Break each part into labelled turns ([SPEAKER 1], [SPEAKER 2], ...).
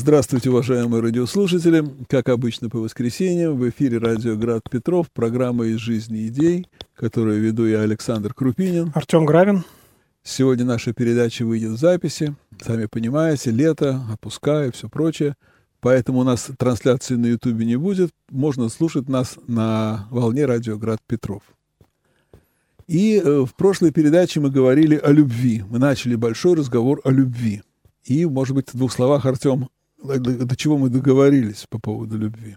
[SPEAKER 1] Здравствуйте, уважаемые радиослушатели. Как обычно по воскресеньям в эфире радио «Град Петров», программа «Из жизни идей», которую веду я, Александр Крупинин.
[SPEAKER 2] Артем Гравин.
[SPEAKER 1] Сегодня наша передача выйдет в записи. Сами понимаете, лето, отпуска и все прочее. Поэтому у нас трансляции на Ютубе не будет. Можно слушать нас на волне радио «Град Петров». И э, в прошлой передаче мы говорили о любви. Мы начали большой разговор о любви. И, может быть, в двух словах, Артем, до, чего мы договорились по поводу любви?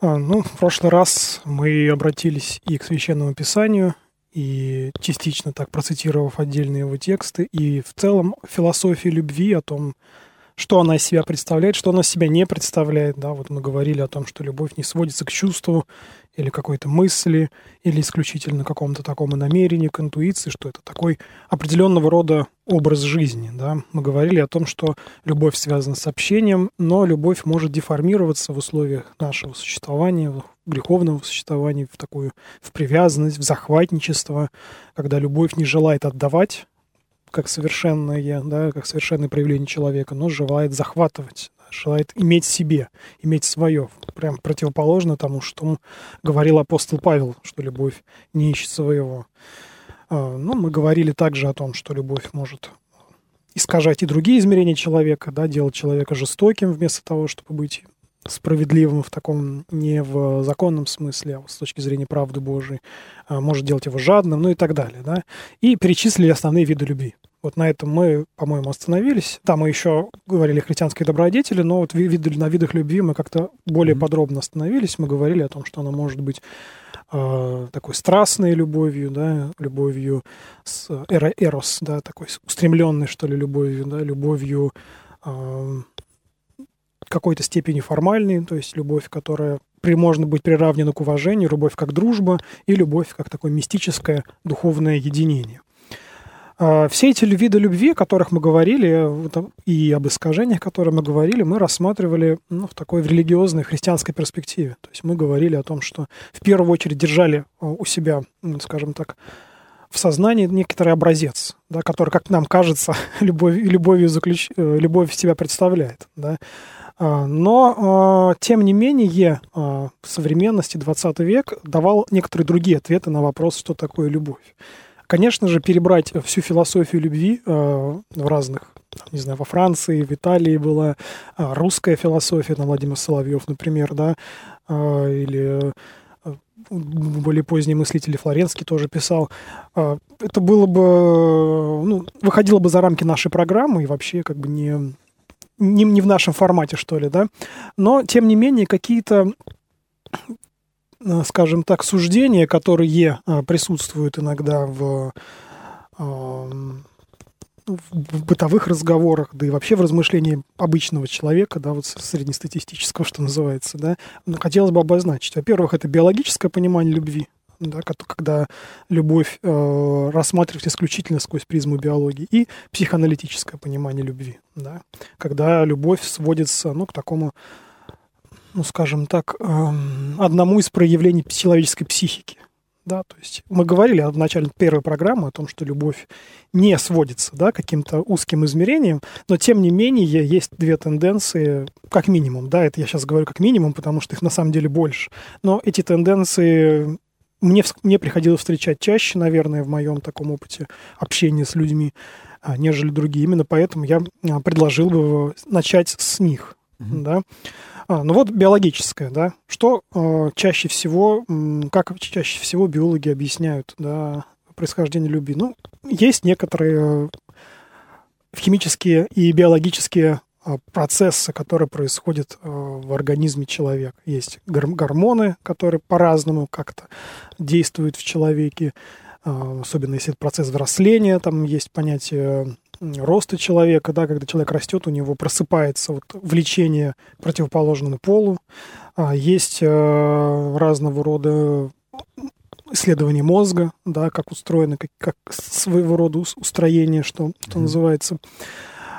[SPEAKER 2] А, ну, в прошлый раз мы обратились и к Священному Писанию, и частично так процитировав отдельные его тексты, и в целом философии любви о том, что она из себя представляет, что она из себя не представляет. Да, вот мы говорили о том, что любовь не сводится к чувству или какой-то мысли, или исключительно какому-то такому намерению, к интуиции, что это такой определенного рода образ жизни. Да? Мы говорили о том, что любовь связана с общением, но любовь может деформироваться в условиях нашего существования, греховного существования, в такую в привязанность, в захватничество, когда любовь не желает отдавать, как совершенное, да, как совершенное проявление человека, но желает захватывать, желает иметь себе, иметь свое. Прям противоположно тому, что говорил апостол Павел, что любовь не ищет своего. А, ну, мы говорили также о том, что любовь может искажать и другие измерения человека, да, делать человека жестоким вместо того, чтобы быть справедливым в таком не в законном смысле, а с точки зрения правды Божией, а, может делать его жадным, ну и так далее. Да? И перечислили основные виды любви. Вот на этом мы, по-моему, остановились. Да, мы еще говорили о христианской добродетели, но вот виды, на видах любви мы как-то более mm-hmm. подробно остановились. Мы говорили о том, что она может быть э, такой страстной любовью, да, любовью с эро, эрос, да, такой устремленной, что ли, любовью, да, любовью э, какой-то степени формальной, то есть любовь, которая при, можно быть приравнена к уважению, любовь как дружба и любовь как такое мистическое духовное единение. А, все эти виды любви, о которых мы говорили, и об искажениях, о которых мы говорили, мы рассматривали ну, в такой религиозной христианской перспективе. То есть мы говорили о том, что в первую очередь держали а, у себя, скажем так, в сознании некоторый образец, да, который, как нам кажется, любовь, любовью заключ... Э, любовь себя представляет. Да. А, но, тем не менее, в современности 20 век давал некоторые другие ответы на вопрос, что такое любовь. Конечно же, перебрать всю философию любви в разных, не знаю, во Франции, в Италии была русская философия, там Владимир Соловьев, например, да, или более поздние мыслители Флоренский тоже писал. Это было бы, ну, выходило бы за рамки нашей программы и вообще как бы не, не, не в нашем формате, что ли, да. Но, тем не менее, какие-то Э, скажем так, суждения, которые э, присутствуют иногда в, эм, в бытовых разговорах, да и вообще в размышлении обычного человека, да, вот среднестатистического, что называется, да, хотелось бы обозначить. Во-первых, это биологическое понимание любви, да, когда любовь э, рассматривается исключительно сквозь призму биологии, и психоаналитическое понимание любви, да, когда любовь сводится ну, к такому ну, скажем так, эм, одному из проявлений человеческой психики. Да, то есть мы говорили в начале первой программы о том, что любовь не сводится да, каким-то узким измерением, но тем не менее есть две тенденции, как минимум, да, это я сейчас говорю как минимум, потому что их на самом деле больше, но эти тенденции мне, мне приходилось встречать чаще, наверное, в моем таком опыте общения с людьми, а, нежели другие. Именно поэтому я а, предложил бы начать с них. Mm-hmm. Да? А, ну вот биологическое, да. Что э, чаще всего, как чаще всего биологи объясняют, да, происхождение любви? Ну, есть некоторые химические и биологические процессы, которые происходят э, в организме человека. Есть гормоны, которые по-разному как-то действуют в человеке, э, особенно если это процесс взросления, там есть понятие роста человека, да, когда человек растет, у него просыпается вот влечение к противоположному полу. А, есть э, разного рода исследования мозга, да, как устроено, как, как своего рода устроение, что, что называется.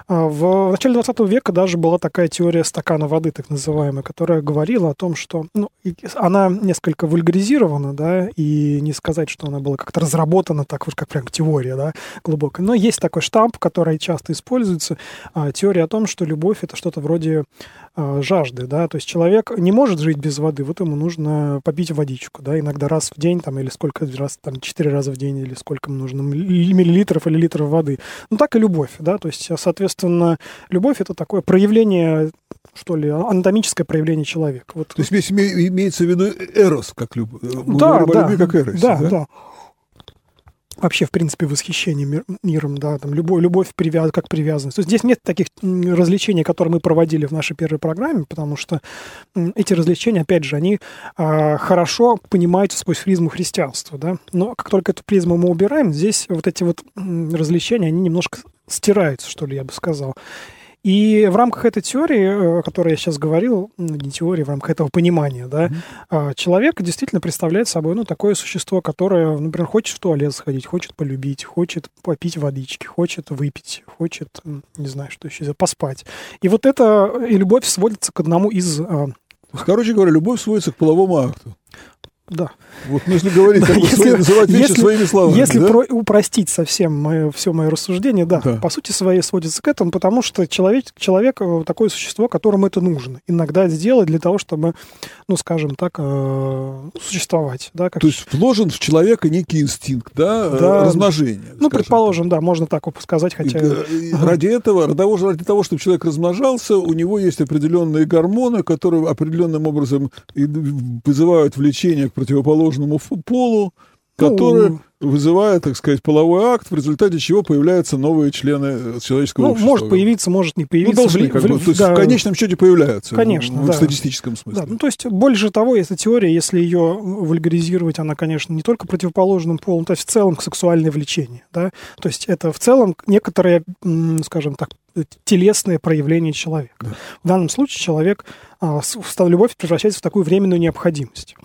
[SPEAKER 2] А, в начале 20 века даже была такая теория стакана воды, так называемая, которая говорила о том, что ну, она несколько вульгаризирована, да, и не сказать, что она была как-то разработана так уж как прям теория, да, глубокая. Но есть такой штамп, который часто используется, а, теория о том, что любовь — это что-то вроде жажды, да, то есть человек не может жить без воды, вот ему нужно попить водичку, да, иногда раз в день, там, или сколько раз, там, четыре раза в день, или сколько ему нужно миллилитров или литров воды. Ну, так и любовь, да, то есть, соответственно, любовь — это такое проявление что ли, анатомическое проявление человека. Вот.
[SPEAKER 1] То есть имеется в виду эрос, как любовь.
[SPEAKER 2] Да, да, любви, как эрос, да, да, да вообще, в принципе, восхищение мир, миром, да, там, любовь, любовь привяз, как привязанность. То есть здесь нет таких развлечений, которые мы проводили в нашей первой программе, потому что эти развлечения, опять же, они а, хорошо понимаются сквозь призму христианства, да, но как только эту призму мы убираем, здесь вот эти вот развлечения, они немножко стираются, что ли, я бы сказал. И в рамках этой теории, о которой я сейчас говорил, ну, не теории, в рамках этого понимания, да, mm-hmm. человек действительно представляет собой, ну, такое существо, которое, например, хочет в туалет сходить, хочет полюбить, хочет попить водички, хочет выпить, хочет, не знаю, что еще, поспать. И вот это, и любовь сводится к одному из... А,
[SPEAKER 1] Короче говоря, любовь сводится к половому акту.
[SPEAKER 2] Да.
[SPEAKER 1] Вот ну, если говорить, да, если, свои, называть вещи если, своими словами.
[SPEAKER 2] Если
[SPEAKER 1] да?
[SPEAKER 2] про, упростить совсем мое, все мое рассуждение, да, да, по сути своей сводится к этому, потому что человек, человек э, такое существо, которому это нужно. Иногда сделать для того, чтобы, ну, скажем так, э, существовать. Да,
[SPEAKER 1] как... То есть вложен в человека некий инстинкт, да, э, да размножения.
[SPEAKER 2] Ну, предположим, так. да, можно так сказать, хотя...
[SPEAKER 1] И, ага. Ради этого, ради ради того, чтобы человек размножался, у него есть определенные гормоны, которые определенным образом вызывают влечение к противоположному полу, который ну, вызывает, так сказать, половой акт, в результате чего появляются новые члены э, человеческого ну, общества.
[SPEAKER 2] может появиться, может не появиться. Ну,
[SPEAKER 1] должны, как в, бы, в, то есть да, в конечном счете появляются.
[SPEAKER 2] Конечно,
[SPEAKER 1] в,
[SPEAKER 2] да.
[SPEAKER 1] в статистическом смысле.
[SPEAKER 2] Да, ну, то есть, больше того, эта теория, если ее вульгаризировать, она, конечно, не только противоположным полом, то есть в целом сексуальное влечение, да, то есть это в целом некоторое, скажем так, телесное проявление человека. Да. В данном случае человек, а, любовь превращается в такую временную необходимость.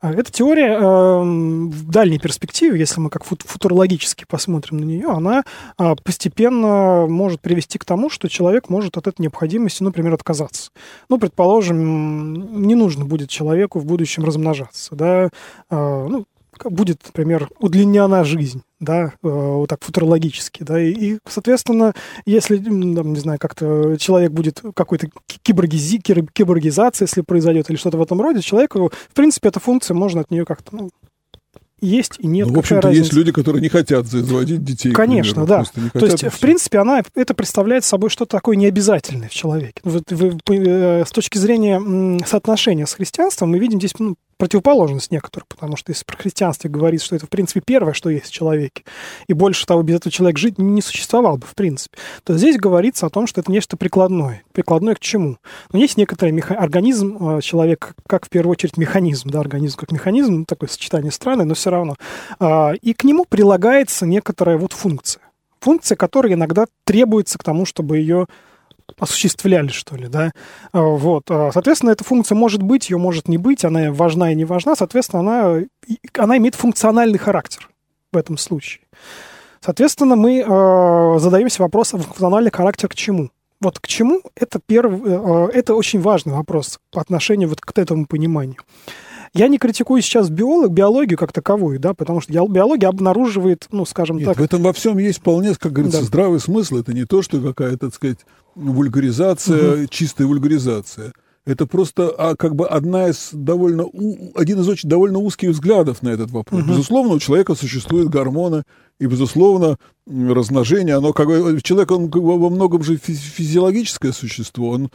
[SPEAKER 2] А, эта теория эм, в дальней перспективе, если мы как футурологически посмотрим на нее, она а, постепенно может привести к тому, что человек может от этой необходимости, например, отказаться. Ну, предположим, не нужно будет человеку в будущем размножаться, да, а, ну, будет, например, удлинена жизнь, да, э, вот так футурологически, да, и, и соответственно, если, там, не знаю, как-то человек будет какой-то киборгизи, киборгизация, если произойдет, или что-то в этом роде, человеку, в принципе, эта функция, можно от нее как-то, ну, есть и нет.
[SPEAKER 1] Ну, в общем-то, есть люди, которые не хотят заводить детей.
[SPEAKER 2] Конечно, примеру, да. То есть, в принципе, она это представляет собой что-то такое необязательное в человеке. Вот, вы, э, с точки зрения соотношения с христианством мы видим здесь ну, противоположность некоторую, потому что если про христианство говорит, что это, в принципе, первое, что есть в человеке, и больше того, без этого человек жить не существовал бы, в принципе, то здесь говорится о том, что это нечто прикладное. Прикладное к чему? Но есть некоторый меха... организм э, человека, как в первую очередь механизм, да, организм как механизм, ну, такое сочетание странное, но все равно. А, и к нему прилагается некоторая вот функция. Функция, которая иногда требуется к тому, чтобы ее осуществляли, что ли, да. А, вот. А, соответственно, эта функция может быть, ее может не быть, она важна и не важна, соответственно, она, она имеет функциональный характер в этом случае. Соответственно, мы э, задаемся вопросом, функциональный характер к чему? Вот к чему это первый, э, это очень важный вопрос по отношению вот к этому пониманию. Я не критикую сейчас биолог, биологию как таковую, да, потому что биология обнаруживает, ну, скажем
[SPEAKER 1] Нет,
[SPEAKER 2] так...
[SPEAKER 1] в этом во всем есть вполне, как говорится, да. здравый смысл. Это не то, что какая-то, так сказать, вульгаризация, угу. чистая вульгаризация. Это просто а, как бы одна из довольно один из очень довольно узких взглядов на этот вопрос. Угу. Безусловно, у человека существуют гормоны, и безусловно размножение, оно как бы человек он как бы, во многом же физиологическое существо, он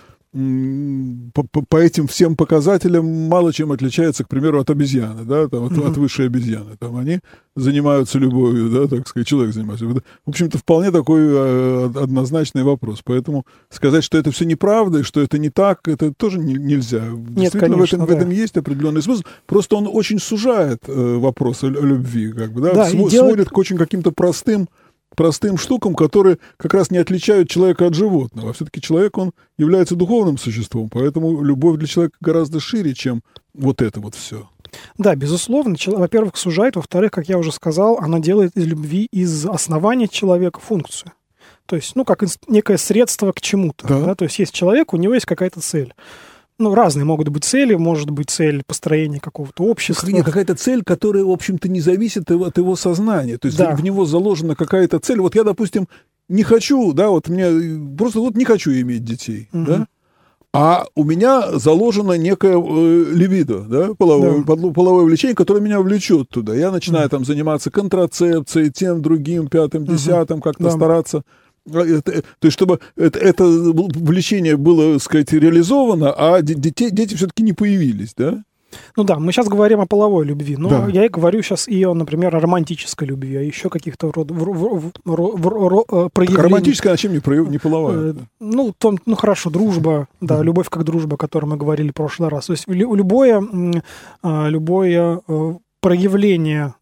[SPEAKER 1] по, по этим всем показателям мало чем отличается, к примеру, от обезьяны, да, там, от, mm-hmm. от высшей обезьяны. Там они занимаются любовью, да, так сказать, человек занимается. В общем-то, вполне такой э, однозначный вопрос. Поэтому сказать, что это все неправда, и что это не так, это тоже не, нельзя.
[SPEAKER 2] Нет, Действительно, конечно,
[SPEAKER 1] в, этом, да. в этом есть определенный смысл. Просто он очень сужает э, вопрос о, о любви, как бы, да,
[SPEAKER 2] да
[SPEAKER 1] св-
[SPEAKER 2] делает...
[SPEAKER 1] сводит к очень каким-то простым простым штукам, которые как раз не отличают человека от животного. Все-таки человек, он является духовным существом, поэтому любовь для человека гораздо шире, чем вот это вот все.
[SPEAKER 2] Да, безусловно. Во-первых, сужает. Во-вторых, как я уже сказал, она делает из любви, из основания человека функцию. То есть, ну, как некое средство к чему-то.
[SPEAKER 1] Да.
[SPEAKER 2] Да. То есть есть человек, у него есть какая-то цель. Ну, разные могут быть цели. Может быть цель построения какого-то общества.
[SPEAKER 1] Нет, какая-то цель, которая, в общем-то, не зависит от его сознания. То есть
[SPEAKER 2] Да.
[SPEAKER 1] в него заложена какая-то цель. Вот я, допустим, не хочу, да, вот мне э, просто вот не хочу иметь детей,
[SPEAKER 2] Мгм.
[SPEAKER 1] да, а у меня заложено некое э, либидо, да, половое,
[SPEAKER 2] Да.
[SPEAKER 1] подло- половое влечение, которое меня влечет туда. Я начинаю там заниматься контрацепцией, тем, другим, пятым,
[SPEAKER 2] Мгм.
[SPEAKER 1] десятым, как-то
[SPEAKER 2] Да.
[SPEAKER 1] стараться. Это- э, то есть, чтобы это, это влечение было, так сказать, реализовано, а де- детей, дети все-таки не появились, да?
[SPEAKER 2] Ну да, мы сейчас говорим о половой любви, но
[SPEAKER 1] Да.
[SPEAKER 2] я и говорю сейчас и о, например, о романтической любви, а еще каких-то род, в, в- в- в- э,
[SPEAKER 1] Так
[SPEAKER 2] проявлений.
[SPEAKER 1] романтическая, а чем не, прояв- не половая?
[SPEAKER 2] Э, Ну, том, ну хорошо, дружба, да, любовь как дружба, о которой мы говорили в прошлый раз. То есть лю- любое, а, любое э, проявление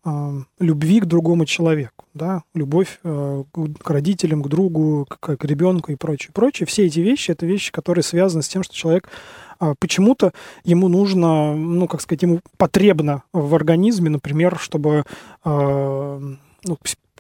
[SPEAKER 2] любви к другому человеку, да, любовь э, к родителям, к другу, к, к ребенку и прочее, прочее. Все эти вещи это вещи, которые связаны с тем, что человек а, почему-то ему нужно, ну, как сказать, ему потребно в организме, например, чтобы а, ну,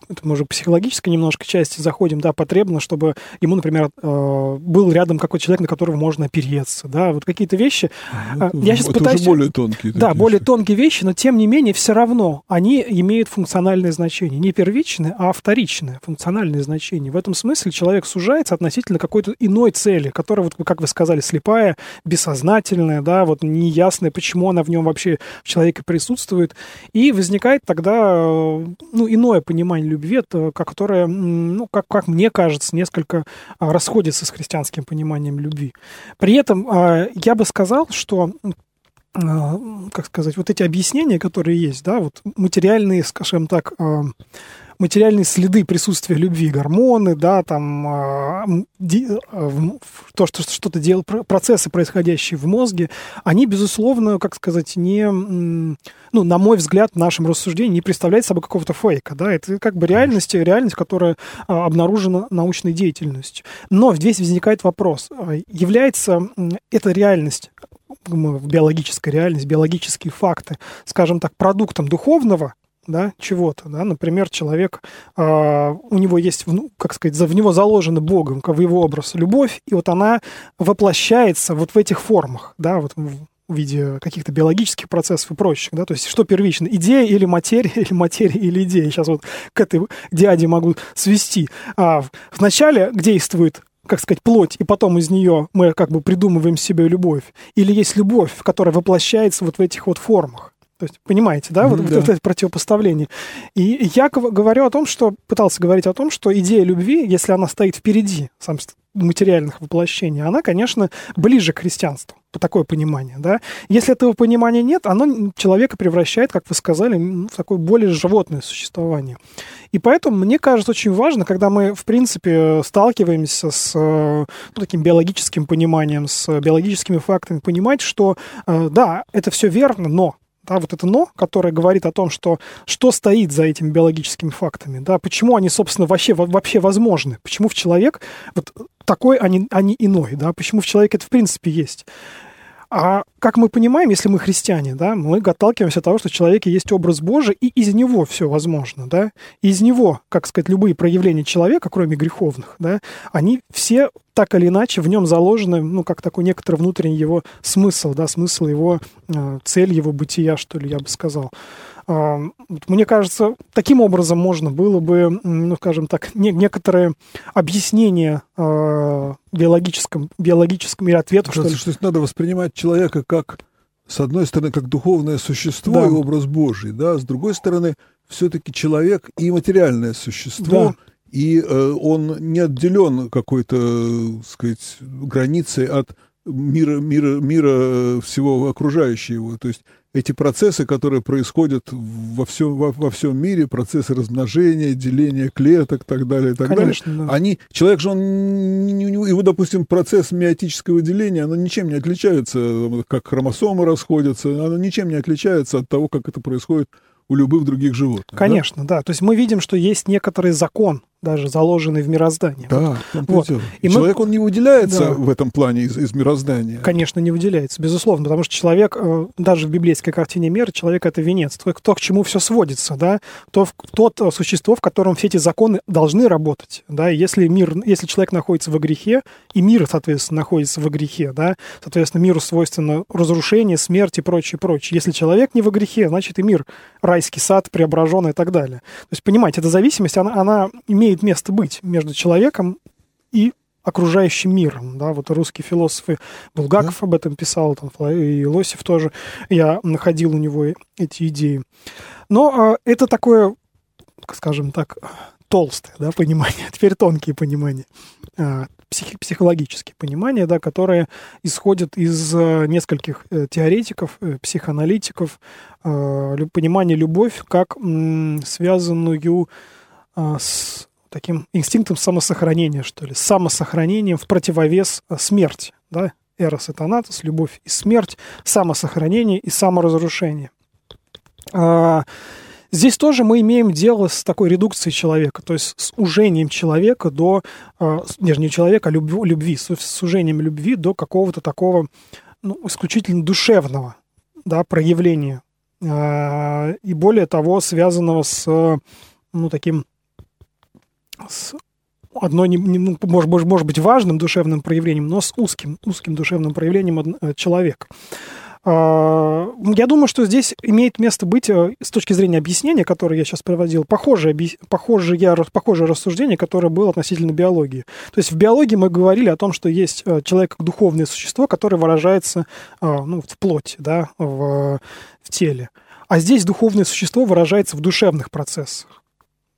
[SPEAKER 2] это мы уже психологической немножко части заходим, да, потребно, чтобы ему, например, э, был рядом какой-то человек, на которого можно опереться, да, вот какие-то вещи. А,
[SPEAKER 1] это
[SPEAKER 2] я щас
[SPEAKER 1] это
[SPEAKER 2] пытаюсь-
[SPEAKER 1] уже более тонкие.
[SPEAKER 2] Да,
[SPEAKER 1] такие
[SPEAKER 2] более
[SPEAKER 1] вещи.
[SPEAKER 2] тонкие вещи, но тем не менее все равно они имеют функциональное значение. Не первичное, а вторичное функциональное значение. В этом смысле человек сужается относительно какой-то иной цели, которая, вот, как вы сказали, слепая, бессознательная, да, вот неясная, почему она в нем вообще в человеке присутствует. И возникает тогда э, ну, иное понимание любви, это, которое, м, ну, как, как мне кажется, несколько а, расходится с христианским пониманием любви. При этом а, я бы сказал, что а, как сказать, вот эти объяснения, которые есть, да, вот материальные, скажем так, материальные следы присутствия любви, гормоны, да, там а, в то, что что-то делают, про- процессы, происходящие в мозге, они, безусловно, как сказать, не, ну, на мой взгляд, в нашем рассуждении не представляет собой какого-то фейка, да, это как бы реальность, реальность, которая а, обнаружена научной деятельностью. Но здесь возникает вопрос, а, является эта реальность биологическая реальность, биологические факты, скажем так, продуктом духовного, да, чего-то, да, например, человек, а, у него есть, как сказать, за- в него заложена Богом, в его образ любовь, и вот она воплощается вот в этих формах, да, вот в виде каких-то биологических процессов и прочих, да, то есть что первично, идея или материя, или материя или идея. Сейчас вот к этой диаде могу свести. А, вначале действует как сказать, плоть, и потом из нее мы как бы придумываем себе любовь. Или есть любовь, которая воплощается вот в этих вот формах. То есть, понимаете, да, вот,
[SPEAKER 1] Мгм,
[SPEAKER 2] вот
[SPEAKER 1] да.
[SPEAKER 2] это противопоставление. И я гов- говорю о том, что, пытался говорить о том, что идея любви, если она стоит впереди сам материальных воплощений, она, конечно, ближе к христианству, по такое понимание, да. Если этого понимания нет, оно человека превращает, как вы сказали, в такое более животное существование. И поэтому мне кажется очень важно, когда мы, в принципе, сталкиваемся с э, ну, таким биологическим пониманием, с биологическими фактами, понимать, что э, да, это все верно, но да, вот это «но», которое говорит о том, что что стоит за этими биологическими фактами, да, почему они, собственно, вообще, во- вообще возможны, почему в человек вот такой, а не, а не иной, да, почему в человеке это в принципе есть. А как мы понимаем, если мы христиане, да, мы отталкиваемся от того, что в человеке есть образ Божий, и из него все возможно, да, из него, как сказать, любые проявления человека, кроме греховных, да, они все так или иначе в нем заложены, ну, как такой некоторый внутренний его смысл, да, смысл его, э, цель его бытия, что ли, я бы сказал. Мне кажется, таким образом можно было бы, ну, скажем так, не- некоторые объяснения э, биологическом, биологическом или ответу, что.
[SPEAKER 1] Кажется, что есть надо воспринимать человека как, с одной стороны, как духовное существо
[SPEAKER 2] Да.
[SPEAKER 1] и образ Божий, да, с другой стороны, все-таки человек и материальное существо,
[SPEAKER 2] Да.
[SPEAKER 1] и э, он не отделен какой-то, э, сказать, границей от мира, мира, мира э, всего окружающего его. То есть эти процессы, которые происходят во всем, во, во всем мире, процессы размножения, деления клеток и так далее, и так далее,
[SPEAKER 2] Конечно, да.
[SPEAKER 1] они, человек же, он, его, допустим, процесс миотического деления, оно ничем не отличается, как хромосомы расходятся, оно ничем не отличается от того, как это происходит у любых других животных. да?
[SPEAKER 2] Конечно, да. То есть мы видим, что есть некоторый закон, даже заложенный в мироздание.
[SPEAKER 1] Да,
[SPEAKER 2] вот.
[SPEAKER 1] И человек, мы... он не выделяется да. в этом плане из, из мироздания.
[SPEAKER 2] Конечно, не выделяется, безусловно, потому что человек, э, даже в библейской картине мира, человек — это венец, то, то к чему все сводится, да, то, тот э, существо, в котором все эти законы должны работать, да, если мир, если человек находится во грехе, и мир, соответственно, находится во грехе, да, соответственно, миру свойственно разрушение, смерть и прочее, прочее. Если человек не во грехе, значит и мир, райский сад, преображенный и так далее. То есть, понимаете, эта зависимость, она, она имеет место быть между человеком и окружающим миром. Да, вот русские философы Булгаков да. об этом писал, там, и Лосев тоже. Я находил у него эти идеи. Но э, это такое, скажем так, толстое да, понимание, теперь тонкие понимания, э, псих, психологические понимания, да, которые исходят из э, нескольких э, теоретиков, э, психоаналитиков, э, понимание любовь как м, связанную э, с таким инстинктом самосохранения, что ли, самосохранением в противовес э, смерти, да, эрос и танатос, любовь и смерть, самосохранение и саморазрушение. А, здесь тоже мы имеем дело с такой редукцией человека, то есть с ужением человека до, а, не человека, а любви, любви с сужением любви до какого-то такого ну, исключительно душевного да, проявления. А, и более того, связанного с ну, таким с одно, не, не, ну, может, может быть, важным душевным проявлением, но с узким, узким душевным проявлением э, человека. Я думаю, что здесь имеет место быть, э, с точки зрения объяснения, которое я сейчас проводил, похожее, похожее, похожее рассуждение, которое было относительно биологии. То есть в биологии мы говорили о том, что есть э, человек как духовное существо, которое выражается ну, в плоти, да, в, в теле. А здесь духовное существо выражается в душевных процессах.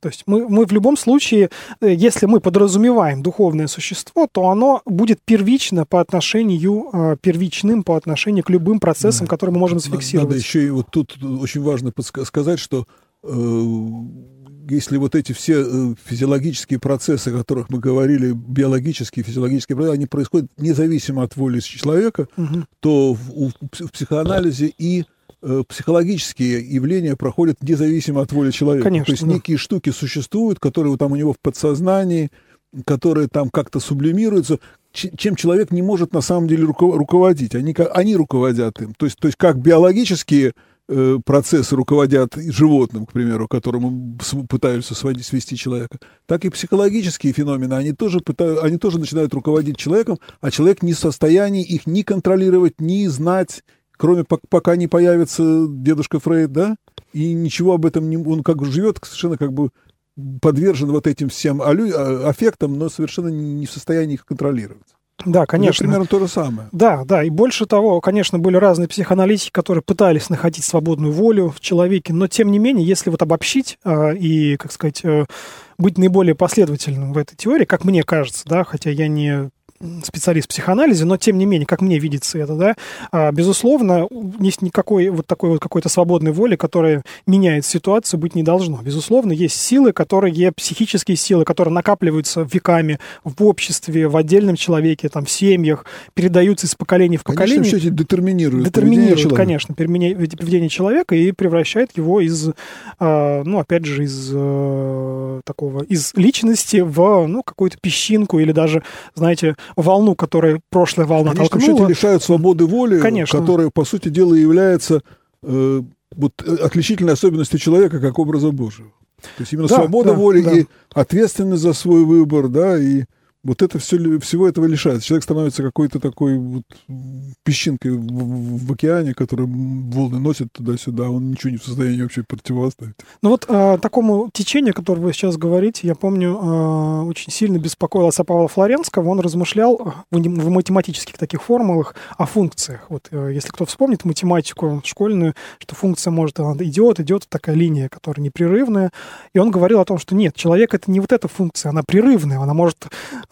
[SPEAKER 2] То есть мы, мы в любом случае, э, если мы подразумеваем духовное существо, то оно будет первично по отношению, э, первичным по отношению к любым процессам, да. которые мы можем зафиксировать.
[SPEAKER 1] Надо еще и вот тут очень важно сказать, что э, если вот эти все э, физиологические процессы, о которых мы говорили, биологические, физиологические процессы, они происходят независимо от воли человека, угу. то в, в психоанализе и психологические явления проходят независимо от воли человека.
[SPEAKER 2] Конечно,
[SPEAKER 1] То есть некие штуки существуют, которые там у него в подсознании, которые там как-то сублимируются, чем человек не может на самом деле руководить. Они, они руководят им. То есть, то есть как биологические э, процессы руководят животным, к примеру, которым пытаются свести человека, так и психологические феномены, они тоже, пытают, они тоже начинают руководить человеком, а человек не в состоянии их ни контролировать, ни знать, кроме пока не появится дедушка Фрейд, да, и ничего об этом не... Он как бы живет совершенно как бы подвержен вот этим всем а, аффектам, но совершенно не в состоянии их контролировать.
[SPEAKER 2] Да, конечно.
[SPEAKER 1] Это примерно то же самое.
[SPEAKER 2] Да, да. И больше того, конечно, были разные психоаналитики, которые пытались находить свободную волю в человеке, но тем не менее, если вот обобщить э, и, как сказать, э, быть наиболее последовательным в этой теории, как мне кажется, да, хотя я не специалист в психоанализе, но тем не менее, как мне видится это, да, а, безусловно, есть никакой вот такой вот какой-то свободной воли, которая меняет ситуацию, быть не должно. Безусловно, есть силы, которые, психические силы, которые накапливаются веками в обществе, в отдельном человеке, там, в семьях, передаются из поколения в поколение.
[SPEAKER 1] Конечно, все эти детерминируют,
[SPEAKER 2] детерминируют конечно, поведение человека и превращает его из, а, ну, опять же, из э, такого, из личности в, ну, какую-то песчинку или даже, знаете, волну, которая прошлая волна
[SPEAKER 1] Конечно,
[SPEAKER 2] толкнула.
[SPEAKER 1] Конечно, лишают свободы воли,
[SPEAKER 2] Конечно.
[SPEAKER 1] которая, по сути дела, является э, вот, э, отличительной особенностью человека как образа Божьего. То есть именно да, свобода да, воли да. и ответственность за свой выбор, да, и вот это все, всего этого лишается. Человек становится какой-то такой вот песчинкой в, в океане, который волны носит туда-сюда, он ничего не в состоянии вообще противостоять.
[SPEAKER 2] Ну вот а, такому течению, о котором вы сейчас говорите, я помню, а, очень сильно беспокоился Павла Флоренского. Он размышлял в, в математических таких формулах о функциях. Вот а, если кто вспомнит математику школьную, что функция может, она идет, идет, такая линия, которая непрерывная. И он говорил о том, что нет, человек это не вот эта функция, она прерывная, она может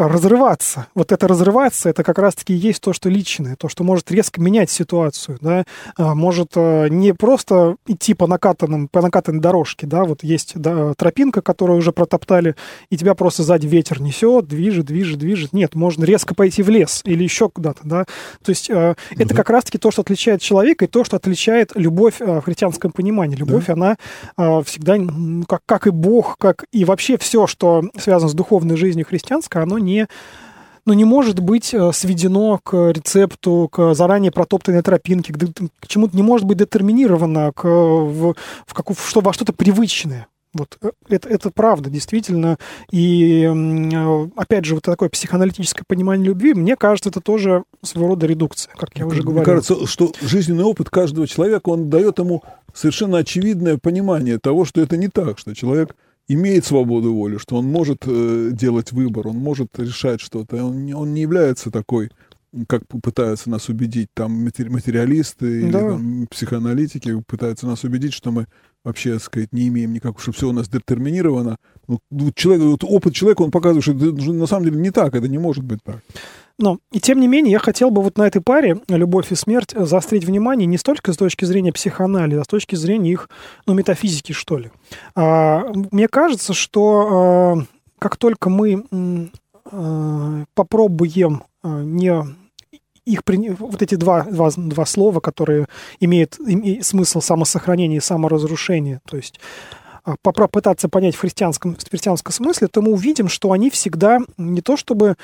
[SPEAKER 2] разрываться. Вот это разрываться, это как раз-таки есть то, что личное, то, что может резко менять ситуацию, да, а, может а, не просто идти по накатанным, по накатанной дорожке, да, вот есть да, тропинка, которую уже протоптали, и тебя просто сзади ветер несет, движет, движет, движет. Нет, можно резко пойти в лес или еще куда-то, да. То есть угу. это как раз-таки то, что отличает человека, и то, что отличает любовь в христианском понимании. Любовь, да. она всегда, как, как и Бог, как и вообще все, что связано с духовной жизнью христианской, оно не ну, не может быть э, сведено к рецепту, к заранее протоптанной тропинке, к, к чему-то не может быть детерминировано к, в, в, в что, во что-то привычное. Вот э, это, это правда, действительно. И э, опять же, вот такое психоаналитическое понимание любви, мне кажется, это тоже своего рода редукция, как я уже говорил.
[SPEAKER 1] Мне кажется, что жизненный опыт каждого человека, он дает ему совершенно очевидное понимание того, что это не так, что человек имеет свободу воли, что он может э, делать выбор, он может решать что-то. Он, он не является такой, как пытаются нас убедить там материалисты да. или там, психоаналитики пытаются нас убедить, что мы вообще, так сказать, не имеем никак, что все у нас детерминировано. Ну, человек, вот опыт человека, он показывает, что это на самом деле не так, это не может быть так.
[SPEAKER 2] Но, и тем не менее, я хотел бы вот на этой паре «Любовь и смерть» заострить внимание не столько с точки зрения психоанализа, а с точки зрения их, ну, метафизики, что ли. А, мне кажется, что а, как только мы а, попробуем а, не их вот эти два, два, два слова, которые имеют смысл самосохранения и саморазрушения, то есть а, попытаться понять в христианском, в христианском смысле, то мы увидим, что они всегда не то чтобы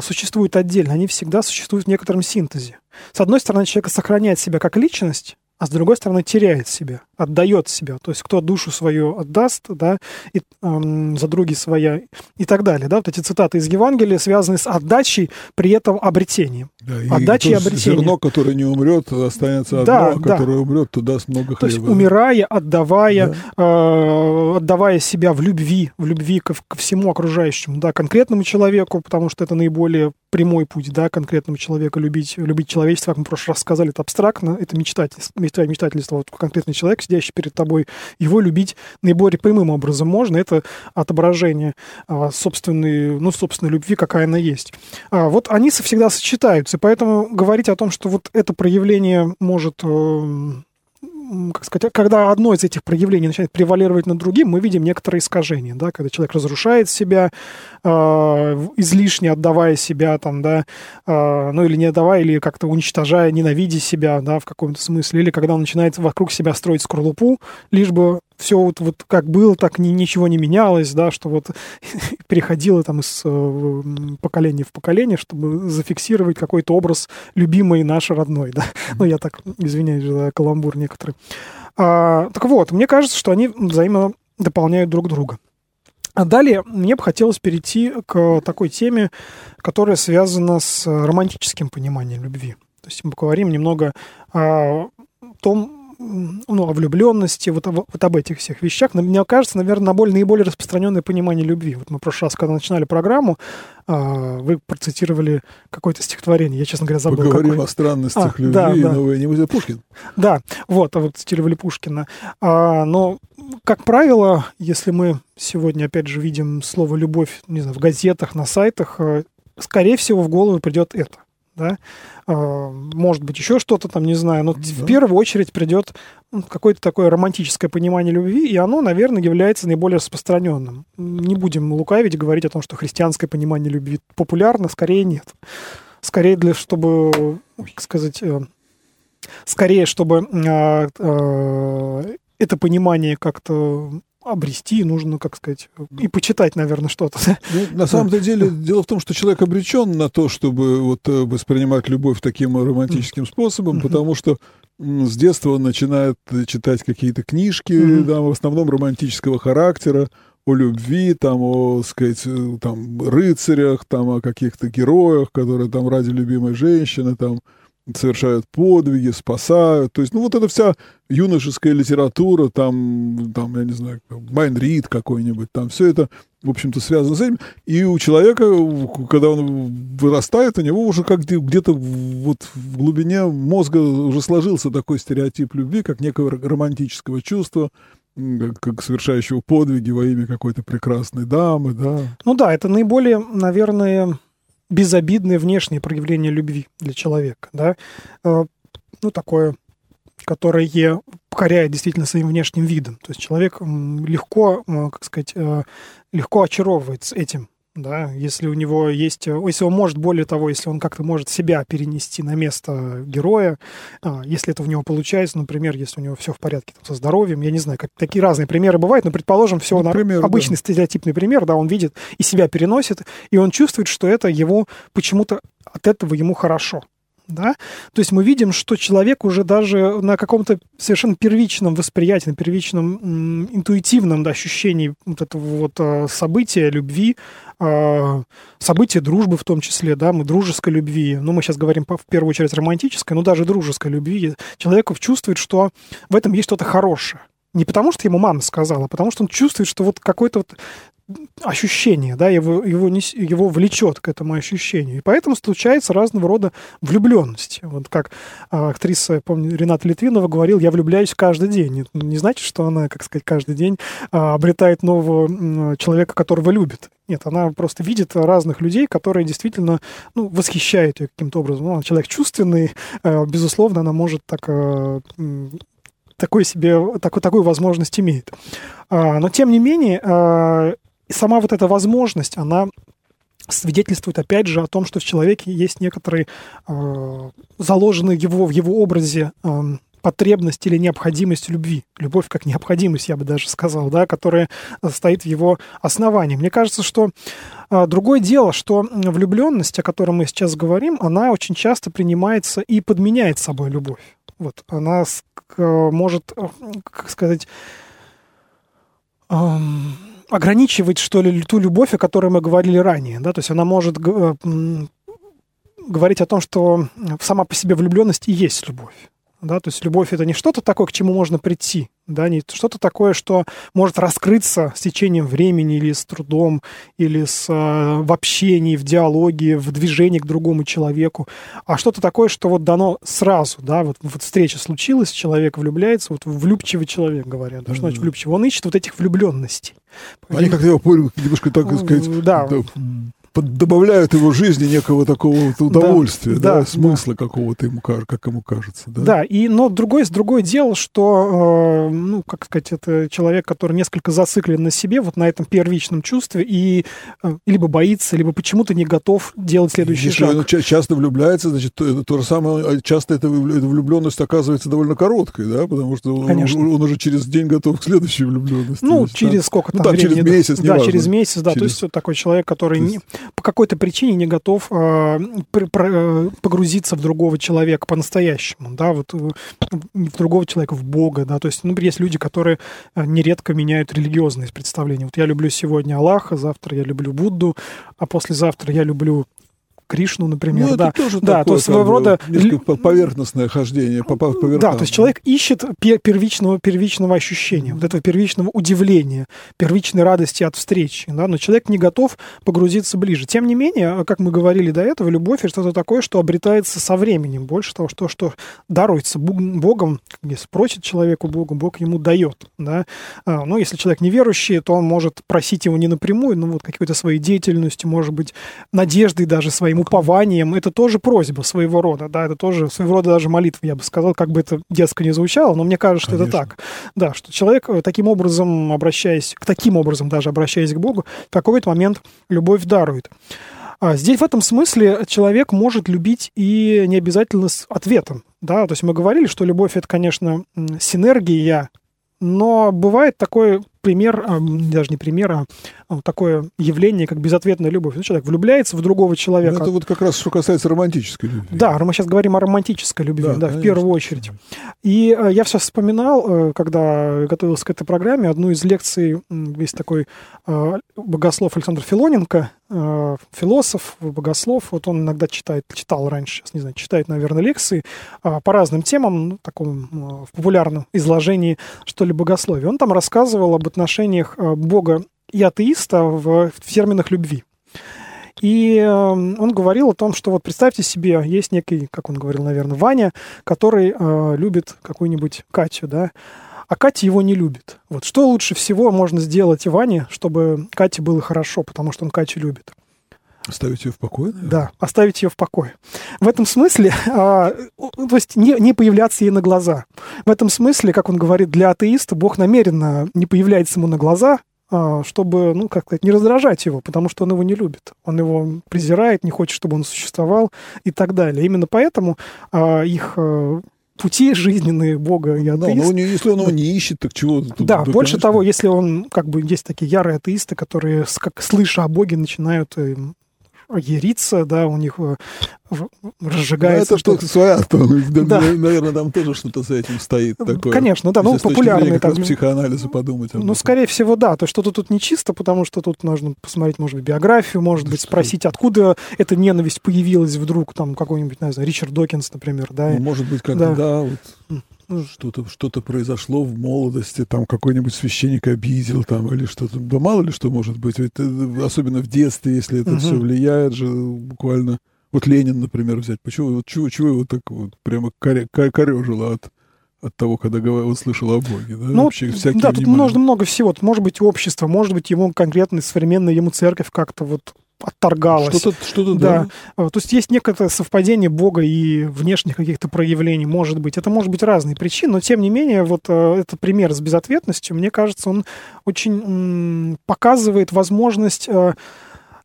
[SPEAKER 2] существуют отдельно, они всегда существуют в некотором синтезе. С одной стороны, человек сохраняет себя как личность, а с другой стороны теряет себя, отдает себя. То есть кто душу свою отдаст, да, и, эм, за други своя и так далее. Да, вот эти цитаты из Евангелия связаны с отдачей, при этом обретением.
[SPEAKER 1] Да, Отдачей и, и обретением. Зерно, которое не умрет, останется да, одно, а да. которое умрет, туда даст много хлеба.
[SPEAKER 2] То есть умирая, отдавая, да. э, отдавая себя в любви, в любви ко, ко всему окружающему, да, конкретному человеку, потому что это наиболее прямой путь, да, конкретному человеку любить, любить человечество, как мы в прошлый раз сказали, это абстрактно, это мечтательство, мечтательство. Вот конкретный человек, сидящий перед тобой, его любить наиболее прямым образом можно, это отображение а, собственной, ну, собственной любви, какая она есть. А, вот они всегда сочетаются, поэтому говорить о том, что вот это проявление может э, как сказать, когда одно из этих проявлений начинает превалировать над другим, мы видим некоторые искажения, да, когда человек разрушает себя, э, излишне отдавая себя, там, да, э, ну или не отдавая, или как-то уничтожая, ненавидя себя, да, в каком-то смысле, или когда он начинает вокруг себя строить скорлупу, лишь бы все вот, вот как было, так ни, ничего не менялось, да, что вот переходило там из э, поколения в поколение, чтобы зафиксировать какой-то образ любимый наш родной, да. Ну, я так, извиняюсь за каламбур некоторый. А, так вот, мне кажется, что они взаимно дополняют друг друга. А далее мне бы хотелось перейти к такой теме, которая связана с романтическим пониманием любви. То есть мы поговорим немного о том, ну, о влюбленности, вот, вот об этих всех вещах. Мне кажется, наверное, наиболее распространенное понимание любви. Вот мы в прошлый раз, когда начинали программу, а, вы процитировали какое-то стихотворение. Я, честно говоря, забыл.
[SPEAKER 1] Поговорим какое. о странностях а, любви, да, да. но вы не Пушкин.
[SPEAKER 2] Да, вот, а вы цитировали Пушкина. А, но, как правило, если мы сегодня, опять же, видим слово «любовь», не знаю, в газетах, на сайтах, э, скорее всего, в голову придет это да, а, может быть, еще что-то там, не знаю, но да. в первую очередь придет ну, какое-то такое романтическое понимание любви, и оно, наверное, является наиболее распространенным. Не будем лукавить, говорить о том, что христианское понимание любви популярно, скорее нет. Скорее для, чтобы, как сказать, э, скорее, чтобы а, а, это понимание как-то обрести, нужно, как сказать, и почитать, наверное, что-то.
[SPEAKER 1] Ну, на самом-то деле, дело в том, что человек обречен на то, чтобы вот э, воспринимать любовь таким романтическим способом, потому что с детства он начинает читать какие-то книжки, mm-hmm. да, в основном романтического характера, о любви, там, о, сказать, э, там, рыцарях, там, о каких-то героях, которые там ради любимой женщины, там, совершают подвиги, спасают. То есть, ну, вот эта вся юношеская литература, там, там я не знаю, Майн Рид какой-нибудь, там все это, в общем-то, связано с этим. И у человека, когда он вырастает, у него уже как где-то вот в глубине мозга уже сложился такой стереотип любви, как некого романтического чувства, как совершающего подвиги во имя какой-то прекрасной дамы, да.
[SPEAKER 2] Ну да, это наиболее, наверное, безобидное внешнее проявление любви для человека, да. Э, ну, такое, которое покоряет действительно своим внешним видом. То есть человек легко, как сказать, э, легко очаровывается этим да, если у него есть, э, если он может, более того, если он как-то может себя перенести на место героя, а, если это у него получается, например, если у него все в порядке там, со здоровьем, я не знаю, как, такие разные примеры бывают, но, предположим, все, ну, пример, обычный да. стереотипный пример, да, он видит и себя переносит, и он чувствует, что это его почему-то от этого ему хорошо да, то есть мы видим, что человек уже даже на каком-то совершенно первичном восприятии, на первичном интуитивном да, ощущении вот этого вот а, события любви, а, события дружбы в том числе, да, мы дружеской любви, ну, мы сейчас говорим в первую очередь романтической, но даже дружеской любви, человек чувствует, что в этом есть что-то хорошее. Не потому, что ему мама сказала, а потому что он чувствует, что вот какой-то вот ощущение, да, его, его, не, его влечет к этому ощущению. И поэтому случается разного рода влюбленность. Вот как а, актриса, помню, Рената Литвинова говорил, я влюбляюсь каждый день. Это не значит, что она, как сказать, каждый день а, обретает нового человека, которого любит. Нет, она просто видит разных людей, которые действительно ну, восхищают ее каким-то образом. Ну, человек чувственный, а, безусловно, она может так а, такой себе, такой, такую возможность имеет. Но, тем не менее, и сама вот эта возможность, она свидетельствует опять же о том, что в человеке есть некоторые э, заложенные его, в его образе э, потребность или необходимость любви. Любовь как необходимость, я бы даже сказал, да, которая стоит в его основании. Мне кажется, что э, другое дело, что влюбленность, о которой мы сейчас говорим, она очень часто принимается и подменяет собой любовь. Вот, она э, может, э, как сказать, э, ограничивать, что ли, ту любовь, о которой мы говорили ранее. Да? То есть она может э, говорить о том, что сама по себе влюбленность и есть любовь. Да, то есть любовь это не что-то такое, к чему можно прийти, да, не что-то такое, что может раскрыться с течением времени или с трудом, или с, э, в общении, в диалоге, в движении к другому человеку, а что-то такое, что вот дано сразу, да, вот, вот встреча случилась, человек влюбляется, вот влюбчивый человек, говорят, да, что значит влюбчивый? Он ищет вот этих влюбленностей.
[SPEAKER 1] Они как-то его немножко, так сказать,
[SPEAKER 2] да
[SPEAKER 1] добавляют его жизни некого такого удовольствия, да, да, да смысла да. какого-то ему, как ему кажется. Да,
[SPEAKER 2] да и, но другое, другое дело, что, э, ну, как сказать, это человек, который несколько зациклен на себе, вот на этом первичном чувстве, и э, либо боится, либо почему-то не готов делать следующий
[SPEAKER 1] Если
[SPEAKER 2] шаг.
[SPEAKER 1] он часто влюбляется, значит, то, то же самое, а часто эта, влюбленность оказывается довольно короткой, да, потому что он, он уже через день готов к следующей влюбленности.
[SPEAKER 2] Ну, есть, через сколько
[SPEAKER 1] там ну, да,
[SPEAKER 2] времени.
[SPEAKER 1] через месяц,
[SPEAKER 2] Да, через месяц, да, через... то есть вот такой человек, который есть... не, по какой-то причине не готов э, погрузиться в другого человека по-настоящему, да, вот э, в другого человека, в Бога, да, то есть, ну, есть люди, которые э, нередко меняют религиозные представления. Вот я люблю сегодня Аллаха, завтра я люблю Будду, а послезавтра я люблю Кришну, например. Ну,
[SPEAKER 1] да, тоже да, такое, то есть своего рода поверхностное хождение, по, по
[SPEAKER 2] Да, то есть человек ищет первичного первичного ощущения, вот этого первичного удивления, первичной радости от встречи, да, но человек не готов погрузиться ближе. Тем не менее, как мы говорили до этого, любовь это что-то такое, что обретается со временем, больше того, что что даруется Богом, если просит человеку Богу, Бог ему дает, да. А, но если человек неверующий, то он может просить его не напрямую, но вот какой-то своей деятельностью, может быть, надеждой даже своим своим упованием, это тоже просьба своего рода, да, это тоже своего рода даже молитва, я бы сказал, как бы это детско не звучало, но мне кажется, Конечно. что это так. Да, что человек э, таким образом, обращаясь, к таким образом даже обращаясь к Богу, в какой-то момент любовь дарует. А здесь в этом смысле человек может любить и не обязательно с ответом. Да? То есть мы говорили, что любовь это, конечно, синергия, но бывает такой пример, а, даже не пример, а, а такое явление, как безответная любовь. Ну, человек влюбляется в другого человека. Но
[SPEAKER 1] это вот как раз что касается романтической любви.
[SPEAKER 2] Да, мы сейчас говорим о романтической любви, да, да в первую очередь. И э, я сейчас вспоминал, э, когда готовился к этой программе, одну из лекций, есть такой э, богослов Александр Филоненко, философ, богослов, вот он иногда читает, читал раньше, сейчас не знаю, читает, наверное, лекции по разным темам, ну, таком в популярном изложении, что ли, богословия. Он там рассказывал об отношениях э, Бога и атеиста в, в терминах любви. И э, он говорил о том, что вот представьте себе, есть некий, как он говорил, наверное, Ваня, который э, любит какую-нибудь Катю, да, а Катя его не любит. Вот что лучше всего можно сделать Иване, чтобы Кате было хорошо, потому что он Катю любит?
[SPEAKER 1] Оставить ее в покое? Наверное?
[SPEAKER 2] Да, оставить ее в покое. В этом смысле, а, то есть не, не появляться ей на глаза. В этом смысле, как он говорит, для атеиста Бог намеренно не появляется ему на глаза, а, чтобы, ну, как сказать, не раздражать его, потому что он его не любит. Он его презирает, не хочет, чтобы он существовал и так далее. Именно поэтому а, их а, пути жизненные Бога и атеист.
[SPEAKER 1] Да, но если он его не ищет, так чего? Тут,
[SPEAKER 2] да, да, больше конечно. того, если он, как бы, есть такие ярые атеисты, которые, как слыша о Боге, начинают э, ерится, да, у них э, разжигается.
[SPEAKER 1] Ну, это что-то своя да. Наверное, там тоже что-то за этим стоит такое.
[SPEAKER 2] Конечно, да, ну, популярные
[SPEAKER 1] там. психоанализа подумать.
[SPEAKER 2] Ну, скорее всего, да. То есть что-то тут нечисто, потому что тут нужно посмотреть, может быть, биографию, может быть, спросить, откуда эта ненависть появилась вдруг, там, какой-нибудь, не знаю, Ричард Докинс, например, да.
[SPEAKER 1] Ну, может быть, как-то, да, да вот что-то что произошло в молодости, там какой-нибудь священник обидел, там, или что-то. Да мало ли что может быть. Ведь, особенно в детстве, если это угу. все влияет же буквально. Вот Ленин, например, взять. Почему, вот, чего, чего его так вот прямо коре, корежило от от того, когда он слышал о Боге, да?
[SPEAKER 2] Ну, Вообще, да, тут можно много всего. Может быть общество, может быть, ему конкретно современная ему церковь как-то вот отторгалось.
[SPEAKER 1] Что-то, что-то
[SPEAKER 2] да. да. То есть есть некое совпадение Бога и внешних каких-то проявлений, может быть. Это может быть разные причины, но тем не менее вот э, этот пример с безответностью, мне кажется, он очень м, показывает возможность э,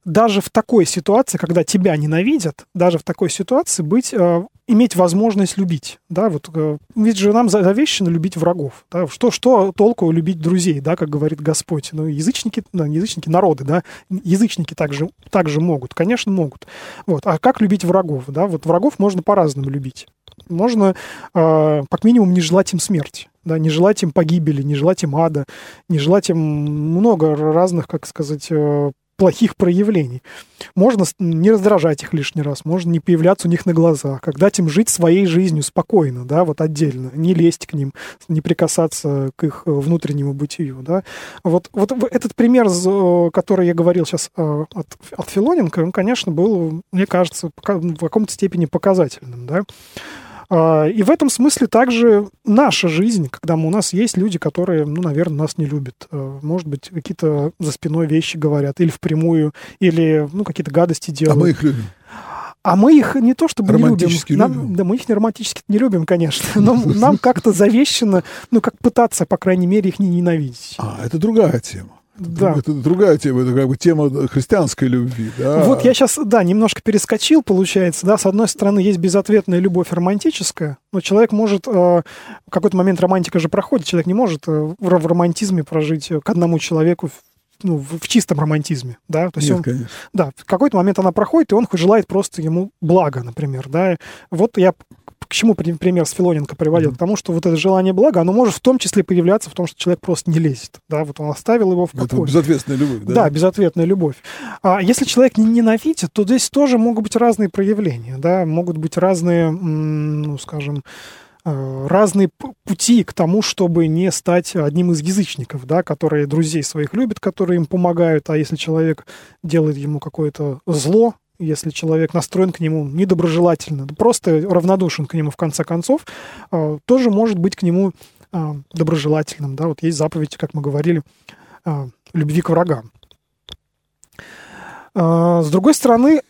[SPEAKER 2] даже в такой ситуации, когда тебя ненавидят, даже в такой ситуации быть, э, иметь возможность любить, да, вот, э, ведь же нам завещено любить врагов, да, что, что толку любить друзей, да, как говорит Господь, ну, язычники, ну, язычники народы, да, язычники также, также могут, конечно, могут, вот, а как любить врагов, да, вот врагов можно по-разному любить, можно, э, как минимум, не желать им смерти, да, не желать им погибели, не желать им ада, не желать им много разных, как сказать, э, плохих проявлений. Можно не раздражать их лишний раз, можно не появляться у них на глазах, как дать им жить своей жизнью спокойно, да, вот отдельно, не лезть к ним, не прикасаться к их э, внутреннему бытию, да. Вот, вот этот пример, который я говорил сейчас э, от, от Филоненко, он, конечно, был, мне кажется, в каком-то степени показательным, да. А, и в этом смысле также наша жизнь, когда у нас есть люди, которые, ну, наверное, нас не любят. А, может быть, какие-то за спиной вещи говорят, или впрямую, или, ну, какие-то гадости делают.
[SPEAKER 1] А мы их любим.
[SPEAKER 2] А мы их не то чтобы не любим.
[SPEAKER 1] любим.
[SPEAKER 2] Нам, да, мы их не романтически не любим, конечно. Но нам как-то завещено, ну, как пытаться, по крайней мере, их не ненавидеть.
[SPEAKER 1] А, это другая тема.
[SPEAKER 2] Да.
[SPEAKER 1] Это другая тема, это как бы тема христианской любви. Да?
[SPEAKER 2] Вот я сейчас, да, немножко перескочил, получается, да, с одной стороны есть безответная любовь романтическая, но человек может, э, в какой-то момент романтика же проходит, человек не может э, в, в романтизме прожить к одному человеку ну, в, в чистом романтизме, да,
[SPEAKER 1] то есть Нет, он, конечно.
[SPEAKER 2] да, в какой-то момент она проходит, и он желает просто ему блага, например, да. Вот я к чему пример с Филоненко приводил? Mm-hmm. К тому, что вот это желание блага, оно может в том числе появляться в том, что человек просто не лезет. Да, вот он оставил его в покое.
[SPEAKER 1] Это безответственная любовь, да?
[SPEAKER 2] Да, безответная любовь. А если человек не ненавидит, то здесь тоже могут быть разные проявления, да, могут быть разные, ну, скажем, э, разные пути к тому, чтобы не стать одним из язычников, да, которые друзей своих любят, которые им помогают, а если человек делает ему какое-то зло, если человек настроен к нему недоброжелательно, просто равнодушен к нему в конце концов, а, тоже может быть к нему а, доброжелательным. Да? Вот есть заповедь, как мы говорили, а, любви к врагам. С другой стороны,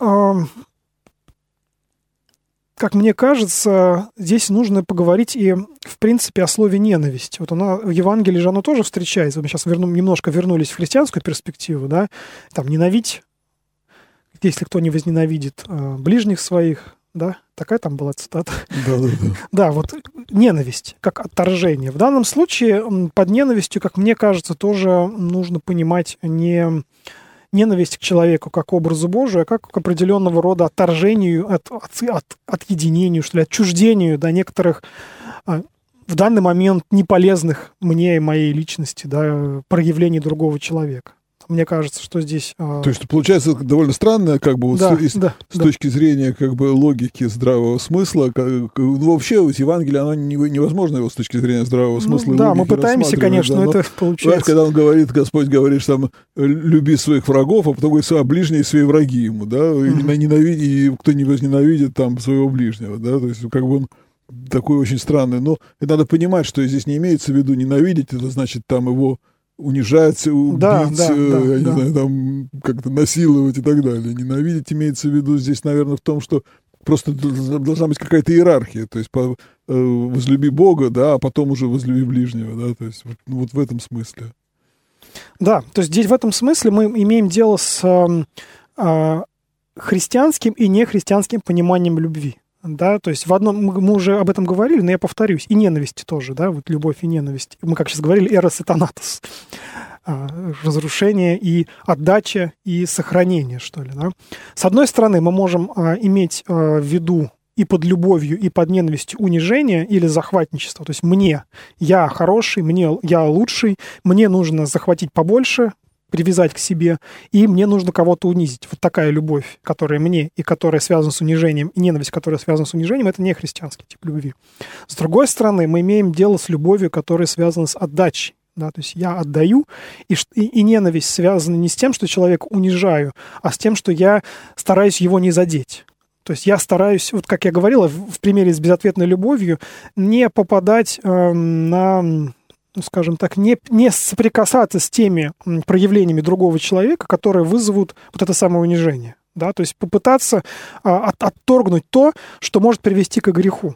[SPEAKER 2] как мне кажется, здесь нужно поговорить и, в принципе, о слове ненависть. Вот она в Евангелии же оно тоже встречается. Мы сейчас верну, немножко вернулись в христианскую перспективу, да, там ненавидь если кто не возненавидит э, ближних своих, да, такая там была цитата.
[SPEAKER 1] Да, да, да.
[SPEAKER 2] Да, вот ненависть, как отторжение. В данном случае под ненавистью, как мне кажется, тоже нужно понимать не ненависть к человеку как образу Божию, а как к определенного рода отторжению, от, от, от, отъединению, что ли, отчуждению до некоторых а, в данный момент неполезных мне и моей личности, да, проявлений другого человека. Мне кажется, что здесь...
[SPEAKER 1] А, То есть получается довольно странно, как бы вот
[SPEAKER 2] да,
[SPEAKER 1] с,
[SPEAKER 2] да,
[SPEAKER 1] с да. точки зрения как бы логики здравого смысла. Как, ну, вообще вот Евангелие, оно не, невозможно его с точки зрения здравого ну смысла.
[SPEAKER 2] Ну, да, мы пытаемся, конечно, да, но это получается.
[SPEAKER 1] Когда он говорит, Господь говорит, что там люби своих врагов, а потом говорит, а ближние свои враги ему, да, mm-hmm. и, ненавиди, и кто не возненавидит там своего ближнего, да, то есть как бы он такой очень странный. Но надо понимать, что здесь не имеется в виду ненавидеть, это значит там его унижать, убить, да, да, э, да, я не да. знаю, там как-то насиловать и так далее. Ненавидеть имеется в виду здесь, наверное, в том, что просто должна быть какая-то иерархия, то есть по, э, возлюби Бога, да, а потом уже возлюби ближнего, да, то есть вот, ну, вот в этом смысле.
[SPEAKER 2] Да, то есть здесь в этом смысле мы имеем дело с э, э, христианским и нехристианским пониманием любви. Да, то есть в одном, мы уже об этом говорили, но я повторюсь, и ненависти тоже, да, вот любовь и ненависть. Мы, как сейчас говорили, эрос и танатос. А, разрушение и отдача и сохранение, что ли, да. С одной стороны, мы можем а, иметь а, в виду и под любовью, и под ненавистью унижение или захватничество. То есть мне, я хороший, мне, я лучший, мне нужно захватить побольше, привязать к себе, и мне нужно кого-то унизить. Вот такая любовь, которая мне и которая связана с унижением, и ненависть, которая связана с унижением, это не христианский тип любви. С другой стороны, мы имеем дело с любовью, которая связана с отдачей. Да, то есть я отдаю, и, и, ненависть связана не с тем, что человека унижаю, а с тем, что я стараюсь его не задеть. То есть я стараюсь, вот как я говорила в, в примере с безответной любовью, не попадать э, на, скажем так, не, не соприкасаться с теми проявлениями другого человека, которые вызовут вот это самое унижение. Да? То есть попытаться э, от, отторгнуть то, что может привести к греху.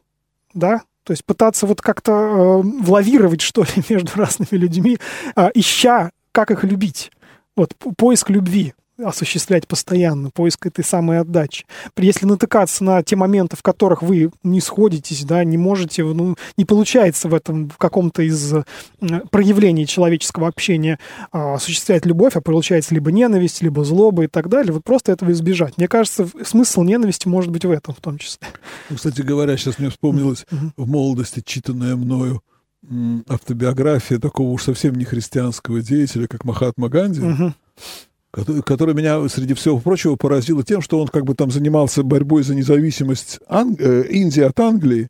[SPEAKER 2] Да? То есть пытаться вот как-то э, лавировать, что ли, между разными людьми, э, ища, как их любить. Вот поиск любви осуществлять постоянно, поиск этой самой отдачи. Если натыкаться на те моменты, в которых вы не сходитесь, да, не можете, ну, не получается в этом, в каком-то из проявлений человеческого общения а, осуществлять любовь, а получается либо ненависть, либо злоба и так далее, вот просто этого избежать. Мне кажется, смысл ненависти может быть в этом в том числе.
[SPEAKER 1] Ну, кстати говоря, сейчас мне вспомнилось mm-hmm. в молодости читанная мною автобиография такого уж совсем не христианского деятеля, как Махатма Ганди. Mm-hmm который меня, среди всего прочего, поразило тем, что он как бы там занимался борьбой за независимость Ан... э, Индии от Англии,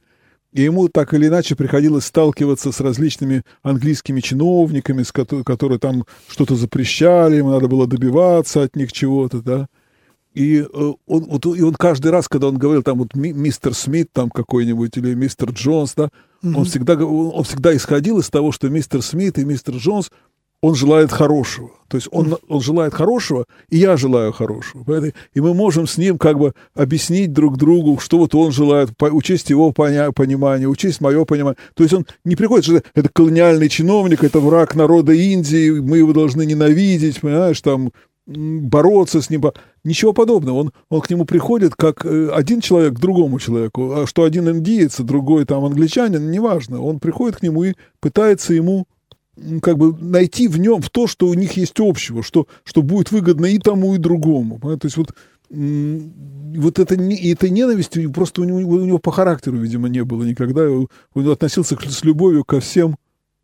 [SPEAKER 1] и ему так или иначе приходилось сталкиваться с различными английскими чиновниками, с ко- которые там что-то запрещали, ему надо было добиваться от них чего-то, да. И э, он, вот, и он каждый раз, когда он говорил там вот ми- мистер Смит там какой-нибудь или мистер Джонс, да, mm-hmm. он, всегда, он, он всегда исходил из того, что мистер Смит и мистер Джонс – он желает хорошего. То есть он, он желает хорошего, и я желаю хорошего. И мы можем с ним как бы объяснить друг другу, что вот он желает, по, учесть его поня, понимание, учесть мое понимание. То есть он не приходит, что это, колониальный чиновник, это враг народа Индии, мы его должны ненавидеть, понимаешь, там бороться с ним. Ничего подобного. Он, он к нему приходит как э, один человек к другому человеку. А что один индиец, другой там англичанин, неважно. Он приходит к нему и пытается ему как бы найти в нем в то, что у них есть общего, что, что будет выгодно и тому, и другому. То есть вот, вот это, этой ненависти просто у него, у него по характеру, видимо, не было никогда. Он относился с любовью ко всем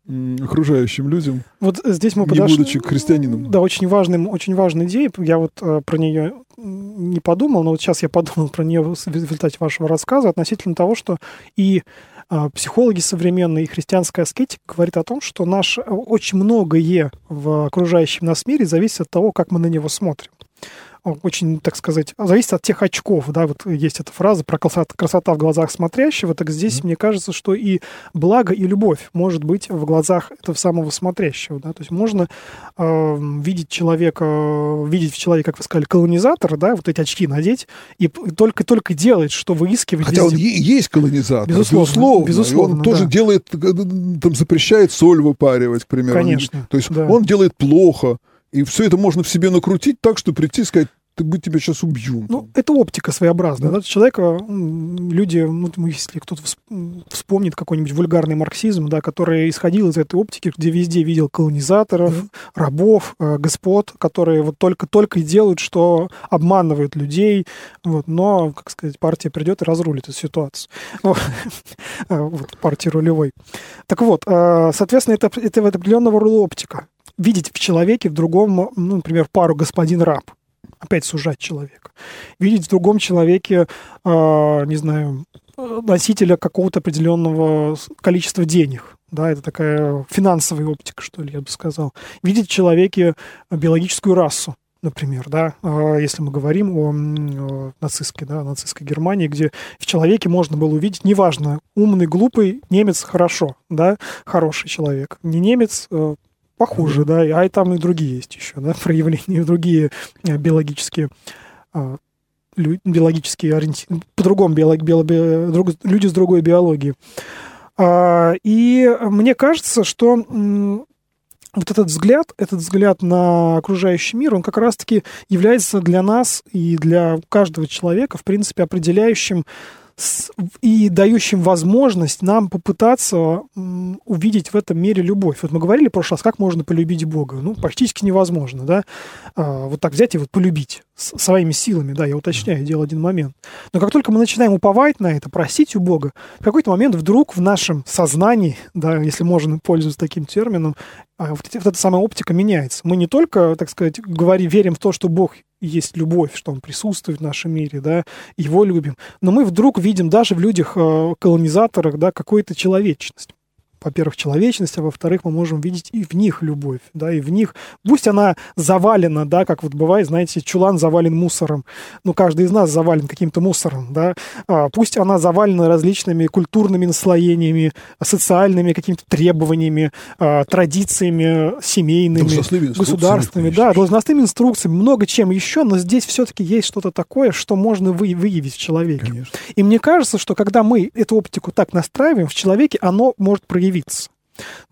[SPEAKER 1] окружающим людям.
[SPEAKER 2] Вот здесь мы подошли...
[SPEAKER 1] Не будучи христианином.
[SPEAKER 2] Да, очень, важным, очень важная идея. Я вот э, про нее не подумал, но вот сейчас я подумал про нее в результате вашего рассказа относительно того, что и психологи современные и христианская аскетика говорит о том, что наш очень многое в окружающем нас мире зависит от того, как мы на него смотрим очень, так сказать, зависит от тех очков, да, вот есть эта фраза про красота, красота в глазах смотрящего, так здесь mm-hmm. мне кажется, что и благо, и любовь может быть в глазах этого самого смотрящего, да, то есть можно э, видеть человека, видеть в человеке, как вы сказали, колонизатора, да, вот эти очки надеть, и только-только делать, что выискивать
[SPEAKER 1] Хотя везде. он есть колонизатор, безусловно, безусловно, безусловно он да. тоже делает, э, там запрещает соль выпаривать, к примеру.
[SPEAKER 2] Конечно.
[SPEAKER 1] То есть да. он делает плохо, и все это можно в себе накрутить так, что прийти и сказать, ты бы тебя сейчас убью.
[SPEAKER 2] Ну, это оптика своеобразная. Да? Да? Человека, люди, ну, если кто-то вспомнит какой-нибудь вульгарный марксизм, да, который исходил из этой оптики, где везде видел колонизаторов, да. рабов, э, господ, которые вот только-только и делают, что обманывают людей. Вот, но, как сказать, партия придет и разрулит эту ситуацию. Вот, партия рулевой. Так вот, э, соответственно, это, это определенного рода оптика видеть в человеке, в другом, ну, например, пару господин-раб, опять сужать человека. Видеть в другом человеке, э, не знаю, носителя какого-то определенного количества денег. Да, это такая финансовая оптика, что ли, я бы сказал. Видеть в человеке биологическую расу. например, да, а, если мы говорим о нацистской, да, нацистской Германии, где в человеке можно было увидеть, неважно, умный, глупый, немец хорошо, да, хороший человек, не немец, похуже, да, а и там и другие есть еще, да, проявления, другие э, биологические а, биологические ориенти... по-другому биолог... био... друг... люди с другой биологией. А, и мне кажется, что вот этот взгляд, этот взгляд на окружающий мир, он как раз-таки является для нас и для каждого человека, в принципе, определяющим и дающим возможность нам попытаться увидеть в этом мире любовь. Вот мы говорили в прошлый раз, как можно полюбить Бога. Ну, практически невозможно, да. А, вот так взять и вот полюбить своими силами, да, я уточняю, делал один момент. Но как только мы начинаем уповать на это, просить у Бога, в какой-то момент вдруг в нашем сознании, да, если можно пользоваться таким термином, а, вот эта самая оптика меняется. Мы не только, так сказать, говорим, верим в то, что Бог есть любовь, что Он присутствует в нашем мире, да, Его любим, но мы вдруг видим даже в людях-колонизаторах, э, да, какую-то человечность во-первых, человечность, а во-вторых, мы можем видеть и в них любовь, да, и в них, пусть она завалена, да, как вот бывает, знаете, чулан завален мусором, ну, каждый из нас завален каким-то мусором, да, а, пусть она завалена различными культурными наслоениями, социальными какими-то требованиями, а, традициями семейными, государственными, да, должностными инструкциями, много чем еще, но здесь все-таки есть что-то такое, что можно вы, выявить в человеке. Конечно. И мне кажется, что когда мы эту оптику так настраиваем, в человеке оно может проявиться появиться.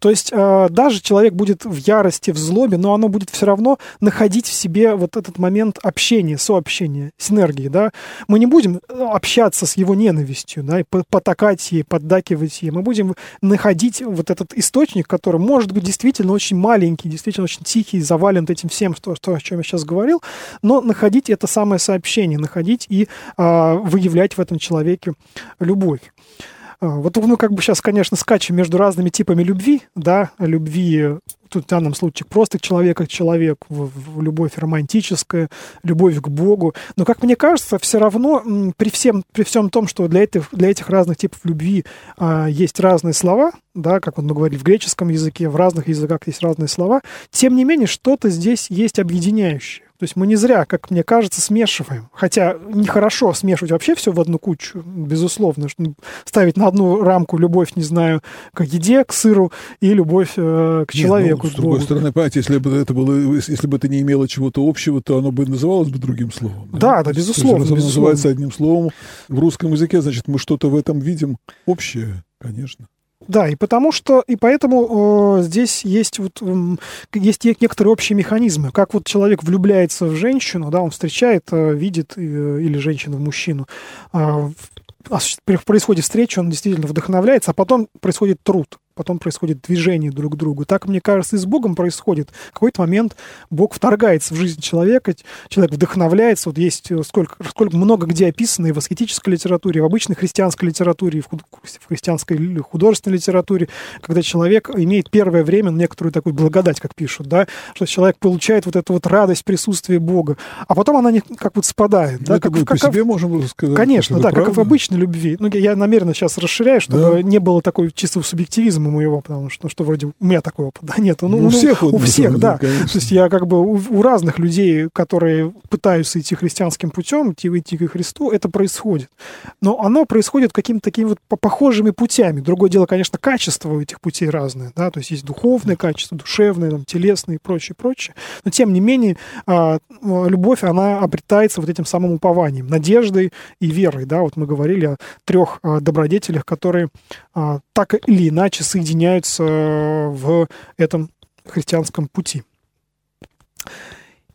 [SPEAKER 2] То есть э, даже человек будет в ярости, в злобе, но оно будет все равно находить в себе вот этот момент общения, сообщения, синергии, да. Мы не будем э, общаться с его ненавистью, да, и потакать ей, поддакивать ей. Мы будем находить вот этот источник, который может быть действительно очень маленький, действительно очень тихий, завален этим всем, что, что, о чем я сейчас говорил, но находить это самое сообщение, находить и э, выявлять в этом человеке любовь. А, вот мы как бы сейчас, конечно, скачем между разными типами любви, да, любви тут в данном случае просто человека к человеку, любовь романтическая, любовь к Богу. Но, как мне кажется, все равно при всем, при всем том, что для этих, для этих разных типов любви а, есть разные слова, да, как мы говорили в греческом языке, в разных языках есть разные слова, тем не менее что-то здесь есть объединяющее. То есть мы не зря, как мне кажется, смешиваем. Хотя нехорошо смешивать вообще все в одну кучу, безусловно. Ставить на одну рамку любовь, не знаю, к еде, к сыру и любовь э, к Нет, человеку.
[SPEAKER 1] Ну, с другой стороны, понимаете, если бы это было, если бы это не имело чего-то общего, то оно бы называлось бы другим словом.
[SPEAKER 2] Да, да, да безусловно. Если
[SPEAKER 1] оно называется одним словом в русском языке, значит, мы что-то в этом видим общее, конечно.
[SPEAKER 2] Да, и потому что, и поэтому э, здесь есть вот э, есть некоторые общие механизмы, как вот человек влюбляется в женщину, да, он встречает, э, видит э, или женщину в мужчину, э, происходит встреча, он действительно вдохновляется, а потом происходит труд потом происходит движение друг к другу. Так, мне кажется, и с Богом происходит. В какой-то момент Бог вторгается в жизнь человека, человек вдохновляется. Вот есть э, сколько, сколько много где описано и в аскетической литературе, и в обычной христианской литературе, и в, в христианской художественной литературе, когда человек имеет первое время некоторую такую благодать, как пишут, да, что человек получает вот эту вот радость присутствия Бога, а потом она не, как вот спадает.
[SPEAKER 1] Ну, да, как, как, по как, себе можем сказать.
[SPEAKER 2] Конечно, да, правда. как в обычной любви. Ну, я намеренно сейчас расширяю, чтобы да. не было такой чистого субъективизма оптимизма моего, потому что, ну, что вроде у меня такой опыт, да, нет. Ну, ну, у всех, у всех, да. Конечно. То есть я как бы у, у разных людей, которые пытаются идти христианским путем, идти, идти к Христу, это происходит. Но оно происходит какими-то такими вот похожими путями. Другое дело, конечно, качество у этих путей разное, да, то есть есть духовное качество, душевное, там, телесное и прочее, прочее. Но тем не менее, а, любовь, она обретается вот этим самым упованием, надеждой и верой, да, вот мы говорили о трех а, добродетелях, которые а, так или иначе соединяются в этом христианском пути.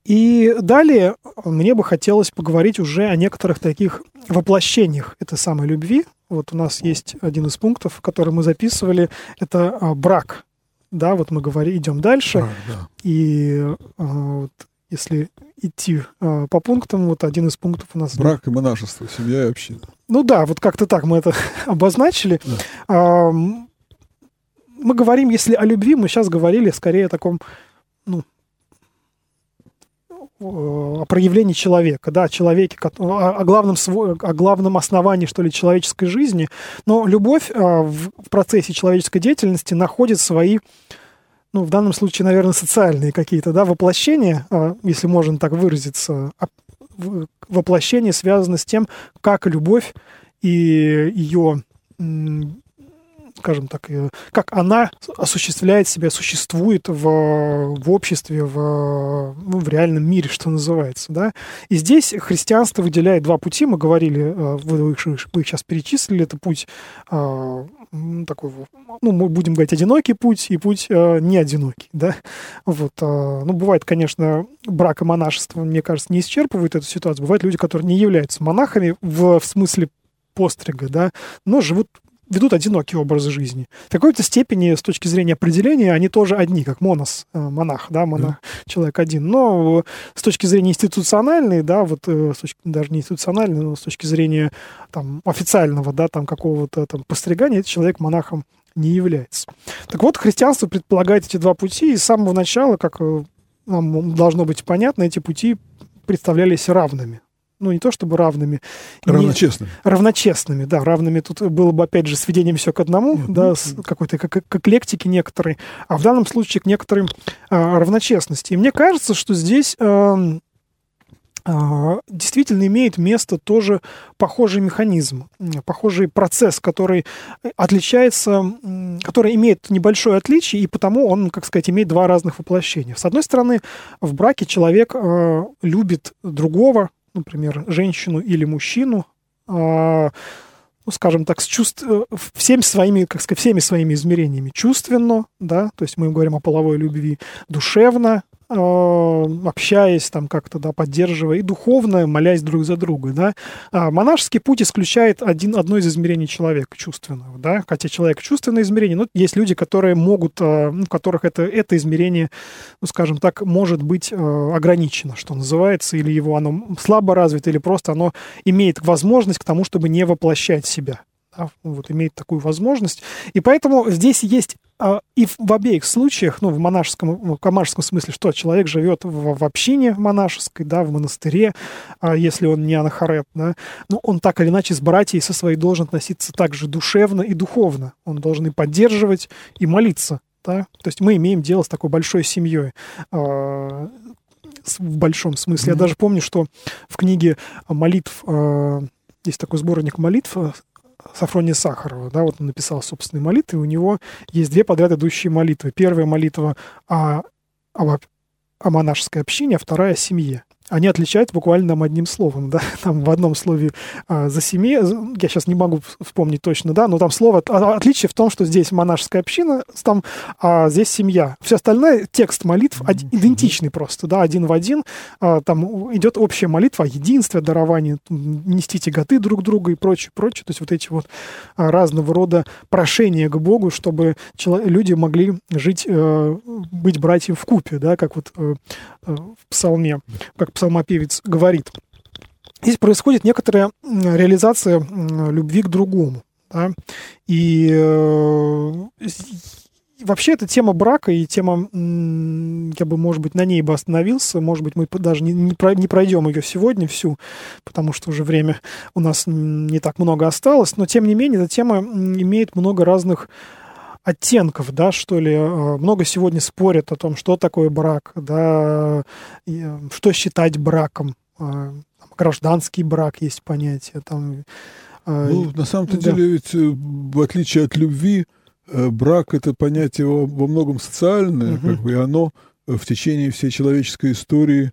[SPEAKER 2] И далее мне бы хотелось поговорить уже о некоторых таких воплощениях этой самой любви. Вот у нас есть один из пунктов, который мы записывали, это а, брак. Да, вот мы говорим, идем дальше. А, да. И вот, если идти э, по пунктам, вот один из пунктов у нас...
[SPEAKER 1] Брак и монашество, семья и община.
[SPEAKER 2] Ну да, вот как-то так мы это обозначили. Да. Э, мы говорим, если о любви, мы сейчас говорили скорее о таком, ну, о проявлении человека, да, о человеке, о главном, о главном основании, что ли, человеческой жизни. Но любовь в процессе человеческой деятельности находит свои ну, в данном случае, наверное, социальные какие-то, да, воплощения, а, если можно так выразиться, а, воплощение связано с тем, как любовь и ее скажем так, как она осуществляет себя, существует в, в обществе, в, ну, в реальном мире, что называется. Да? И здесь христианство выделяет два пути. Мы говорили, э, вы вы их сейчас перечислили, это путь э, такой, ну, мы будем говорить, одинокий путь и путь э, не одинокий, да, вот, э, ну, бывает, конечно, брак и монашество, мне кажется, не исчерпывают эту ситуацию, бывают люди, которые не являются монахами в, в смысле пострига, да, но живут ведут одинокий образ жизни. В какой-то степени, с точки зрения определения, они тоже одни, как монос, э, монах, да, монах, mm. человек один. Но с точки зрения институциональной, да, вот э, с точки, даже не институциональной, но с точки зрения там, официального, да, там какого-то там постригания, этот человек монахом не является. Так вот, христианство предполагает эти два пути, и с самого начала, как э, нам должно быть понятно, эти пути представлялись равными ну, не то чтобы равными.
[SPEAKER 1] Равночестными.
[SPEAKER 2] Не, равночестными, да. Равными тут было бы, опять же, сведением все к одному, mm-hmm. да, с какой-то как, к эклектике некоторой, а в данном случае к некоторым а, равночестности. И мне кажется, что здесь а, а, действительно имеет место тоже похожий механизм, похожий процесс, который отличается, который имеет небольшое отличие, и потому он, как сказать, имеет два разных воплощения. С одной стороны, в браке человек э, любит другого, например, женщину или мужчину, а, ну, скажем так, с чувств, э, всеми своими, как сказать, всеми своими измерениями. Чувственно, да, то есть мы говорим о половой любви, душевно, общаясь там как-то, да, поддерживая, и духовно, молясь друг за друга, да. А монашеский путь исключает один, одно из измерений человека, чувственного, да, хотя человек чувственное измерение, но есть люди, которые могут, э, ну, у которых это, это измерение, ну, скажем так, может быть э, ограничено, что называется, или его оно слабо развито, или просто оно имеет возможность к тому, чтобы не воплощать себя вот имеет такую возможность. И поэтому здесь есть а, и в, обеих случаях, ну, в монашеском, в камашском смысле, что человек живет в, в общине монашеской, да, в монастыре, а, если он не анахарет, да, но он так или иначе с братьей со своей должен относиться также душевно и духовно. Он должен и поддерживать, и молиться, да. То есть мы имеем дело с такой большой семьей а, в большом смысле. Mm-hmm. Я даже помню, что в книге молитв а, есть такой сборник молитв Сафрония Сахарова, да, вот он написал собственные молитвы, у него есть две подряд идущие молитвы. Первая молитва о, о, о монашеской общине, а вторая о семье они отличаются буквально там одним словом, да, там в одном слове а, за семи, я сейчас не могу вспомнить точно, да, но там слово, а, отличие в том, что здесь монашеская община, там, а здесь семья. Все остальное, текст молитв один, идентичный просто, да, один в один, а, там идет общая молитва о единстве, даровании, нести тяготы друг друга и прочее, прочее, то есть вот эти вот а, разного рода прошения к Богу, чтобы люди могли жить, э, быть братьям в купе, да, как вот э, в псалме, как псалмопевец говорит. Здесь происходит некоторая реализация любви к другому. Да? И э, вообще эта тема брака и тема, я бы, может быть, на ней бы остановился, может быть, мы даже не, не пройдем ее сегодня всю, потому что уже время у нас не так много осталось, но тем не менее эта тема имеет много разных оттенков, да, что ли. Э, много сегодня спорят о том, что такое брак, да, э, что считать браком. Э, гражданский брак есть понятие. Там,
[SPEAKER 1] ну, на самом-то да. деле, ведь в отличие от любви, брак это понятие во, во многом социальное, угу. как бы, и оно в течение всей человеческой истории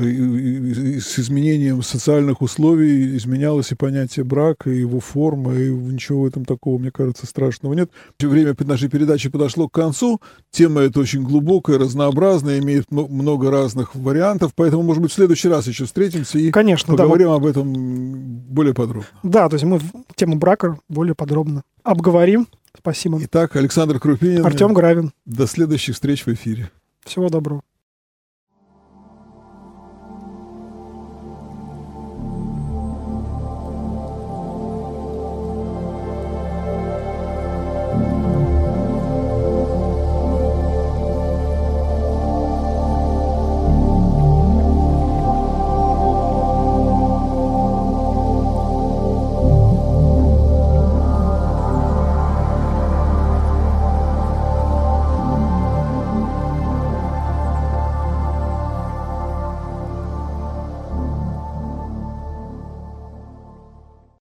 [SPEAKER 1] с изменением социальных условий изменялось и понятие брака, и его форма, и ничего в этом такого, мне кажется, страшного нет. Время нашей передачи подошло к концу. Тема эта очень глубокая, разнообразная, имеет много разных вариантов, поэтому, может быть, в следующий раз еще встретимся и
[SPEAKER 2] Конечно,
[SPEAKER 1] поговорим
[SPEAKER 2] да,
[SPEAKER 1] об этом более подробно.
[SPEAKER 2] Да, то есть мы тему брака более подробно обговорим. Спасибо.
[SPEAKER 1] Итак, Александр Крупинин.
[SPEAKER 2] Артем Гравин.
[SPEAKER 1] До следующих встреч в эфире.
[SPEAKER 2] Всего доброго.